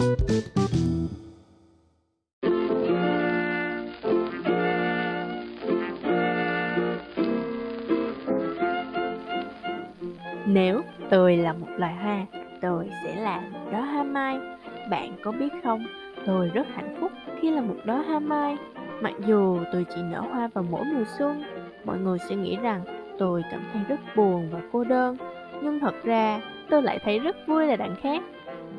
Nếu tôi là một loài hoa, tôi sẽ là một đóa hoa mai. Bạn có biết không, tôi rất hạnh phúc khi là một đóa hoa mai. Mặc dù tôi chỉ nở hoa vào mỗi mùa xuân, mọi người sẽ nghĩ rằng tôi cảm thấy rất buồn và cô đơn. Nhưng thật ra, tôi lại thấy rất vui là đằng khác.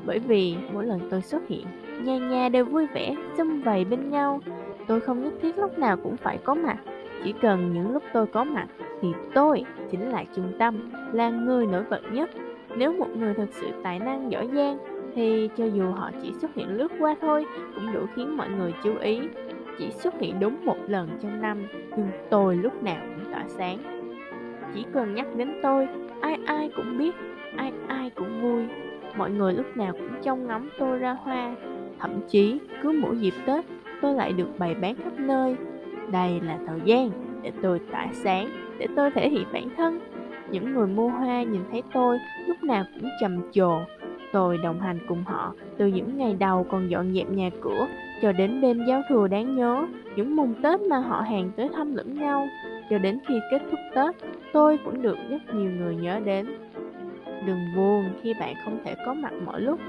Bởi vì mỗi lần tôi xuất hiện, nhà nhà đều vui vẻ, sum vầy bên nhau. Tôi không nhất thiết lúc nào cũng phải có mặt, chỉ cần những lúc tôi có mặt thì tôi chính là trung tâm, là người nổi bật nhất. Nếu một người thật sự tài năng giỏi giang thì cho dù họ chỉ xuất hiện lướt qua thôi cũng đủ khiến mọi người chú ý. Chỉ xuất hiện đúng một lần trong năm, nhưng tôi lúc nào cũng tỏa sáng. Chỉ cần nhắc đến tôi, ai ai cũng biết, ai ai cũng vui. Mọi người lúc nào cũng trông ngóng tôi ra hoa. Thậm chí, cứ mỗi dịp Tết, tôi lại được bày bán khắp nơi. Đây là thời gian để tôi tỏa sáng, để tôi thể hiện bản thân. Những người mua hoa nhìn thấy tôi lúc nào cũng trầm trồ. Tôi đồng hành cùng họ từ những ngày đầu còn dọn dẹp nhà cửa cho đến đêm giao thừa đáng nhớ, những mùng Tết mà họ hàng tới thăm lẫn nhau. Cho đến khi kết thúc Tết, tôi cũng được rất nhiều người nhớ đến. Đừng buồn khi bạn không thể có mặt mọi lúc.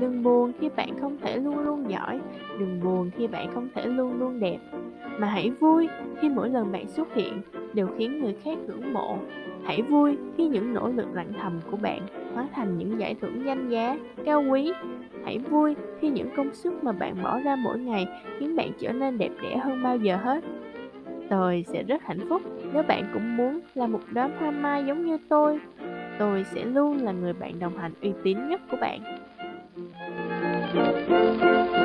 Đừng buồn khi bạn không thể luôn luôn giỏi. Đừng buồn khi bạn không thể luôn luôn đẹp. Mà hãy vui khi mỗi lần bạn xuất hiện đều khiến người khác ngưỡng mộ. Hãy vui khi những nỗ lực lặng thầm của bạn hóa thành những giải thưởng danh giá, cao quý. Hãy vui khi những công sức mà bạn bỏ ra mỗi ngày khiến bạn trở nên đẹp đẽ hơn bao giờ hết. Tôi sẽ rất hạnh phúc nếu bạn cũng muốn là một đóa hoa mai giống như tôi tôi sẽ luôn là người bạn đồng hành uy tín nhất của bạn. Thank you.